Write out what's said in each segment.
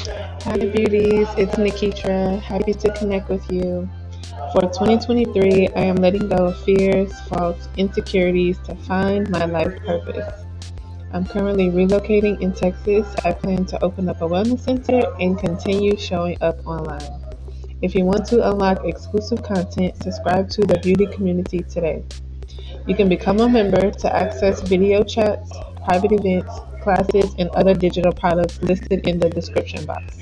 Hi, beauties. It's Nikitra. Happy to connect with you. For 2023, I am letting go of fears, faults, insecurities to find my life purpose. I'm currently relocating in Texas. I plan to open up a wellness center and continue showing up online. If you want to unlock exclusive content, subscribe to the beauty community today. You can become a member to access video chats, private events, classes, and other digital products listed in the description box.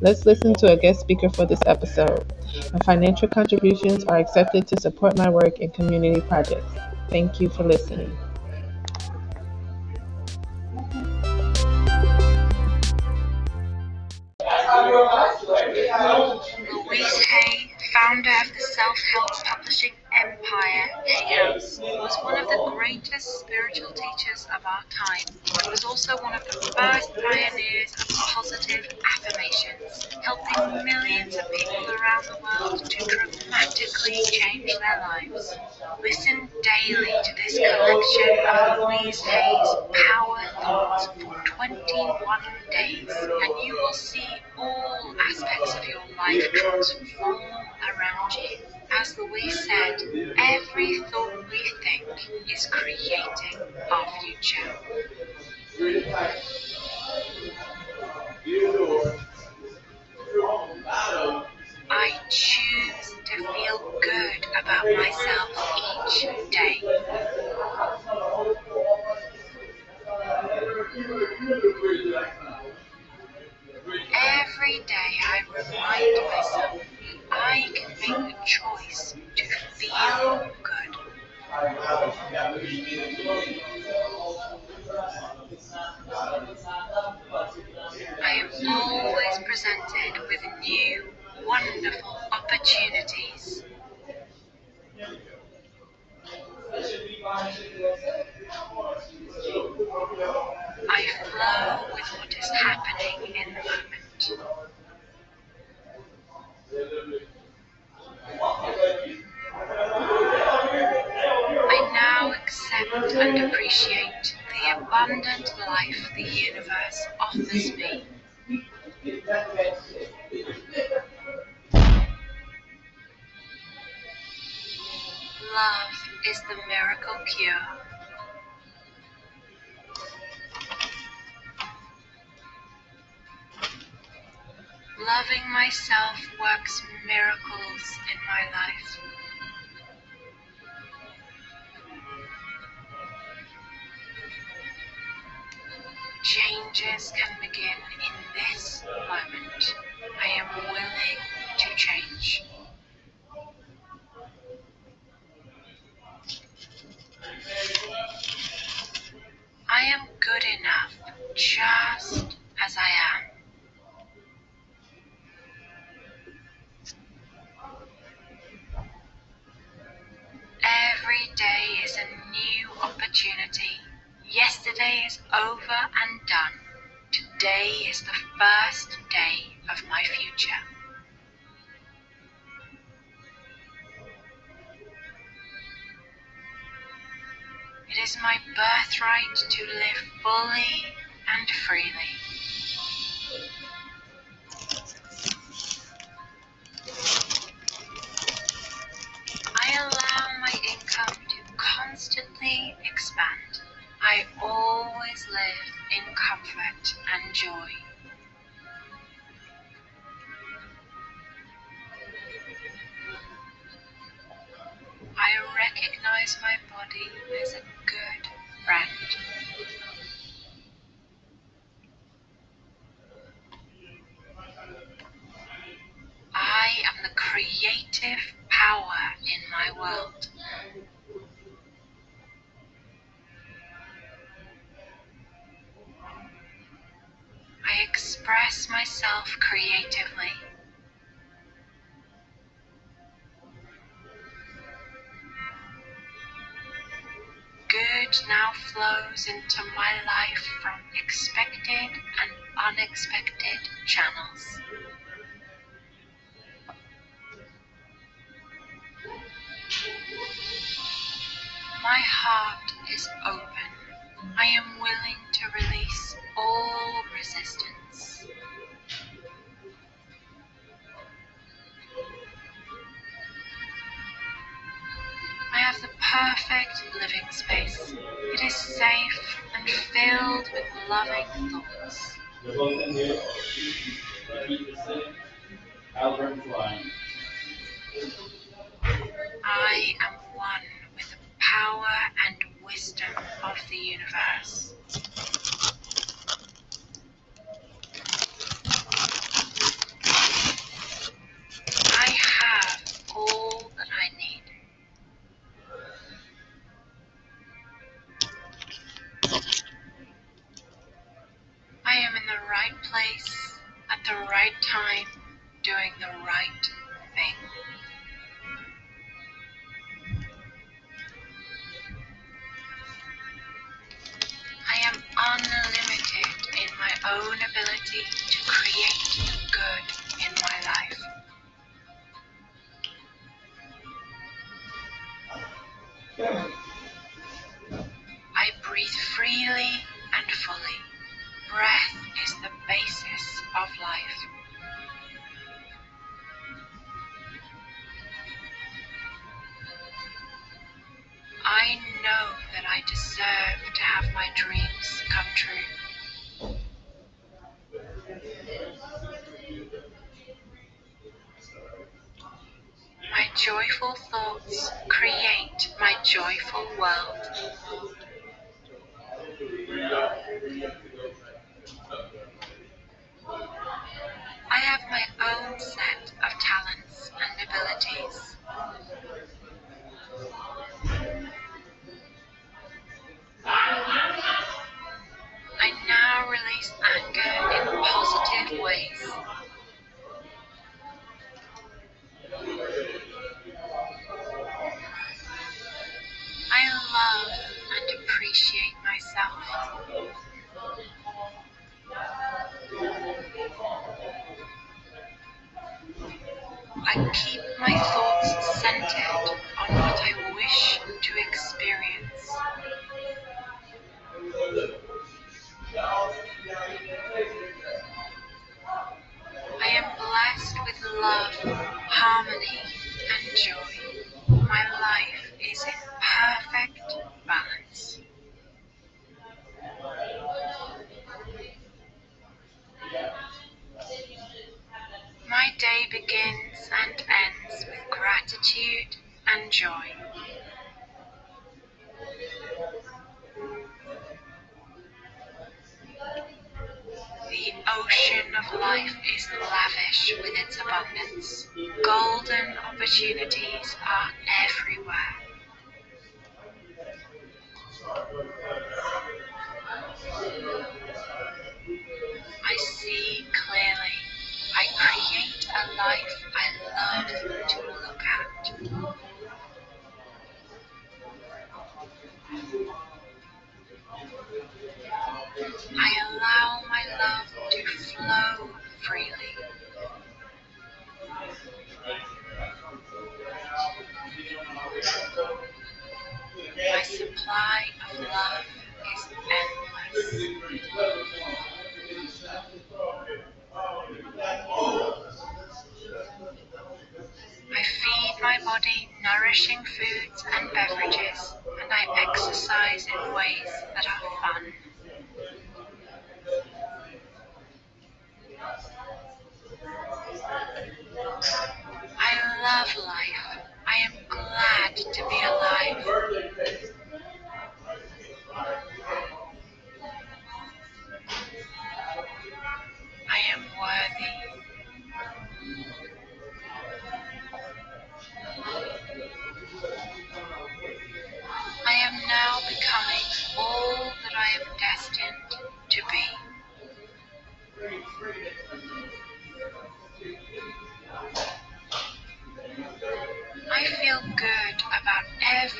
Let's listen to a guest speaker for this episode. My financial contributions are accepted to support my work and community projects. Thank you for listening. Louise Hay, founder of the self-help publishing empire, was one of the greatest spiritual teachers of our time. He was also one of the first pioneers of positive affirmations, helping millions of people around the world to dramatically change their lives. Listen daily to this collection of Louise Hay's Power Thoughts for 21 days, and you will see all aspects of your life transform around you. As Louise said, Every day I remind myself I can make a choice to feel good. I am always presented with new, wonderful opportunities. I flow with what is happening in the moment. I now accept and appreciate the abundant life the universe offers me. Love is the miracle cure. Loving myself works miracles in my life. Changes can begin in this moment. I am willing to change. First day of my future. It is my birthright to live fully and freely. I allow my income to constantly expand. I always live in comfort and joy. Myself creatively. Good now flows into my life from expected and unexpected channels. My heart is open. I am willing to release all resistance. Perfect living space. It is safe and filled with loving thoughts. I am one with the power and wisdom of the universe. I am in the right place at the right time, doing the right thing. I am unlimited in my own ability to create good in my life. My dreams come true. My joyful thoughts create my joyful world. Day begins and ends with gratitude and joy. The ocean of life is lavish with its abundance. Golden opportunities are everywhere. Body nourishing foods and beverages, and I exercise in ways that are fun. I love life. I am glad to be alive.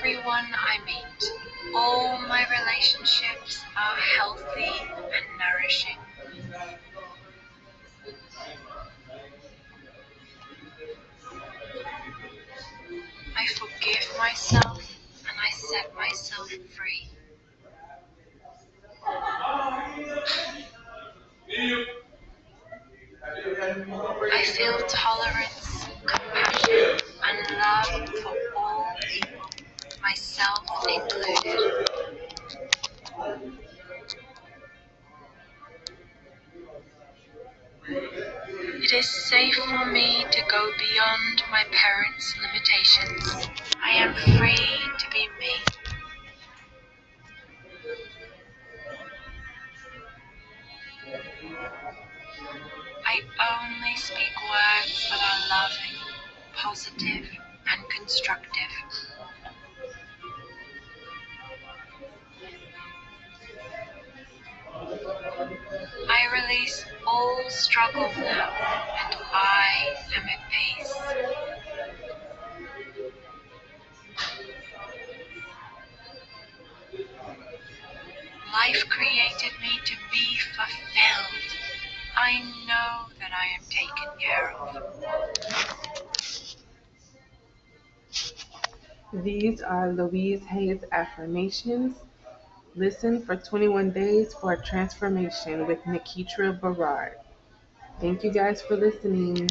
Everyone I meet. All my relationships are healthy and nourishing. I forgive myself and I set myself free. It is safe for me to go beyond my parents' limitations. I am free to be me. I only speak words that are loving, positive, and constructive. All struggle now, and I am at peace. Life created me to be fulfilled. I know that I am taken care of. These are Louise Hay's affirmations. Listen for 21 days for a transformation with Nikitra Barard. Thank you guys for listening.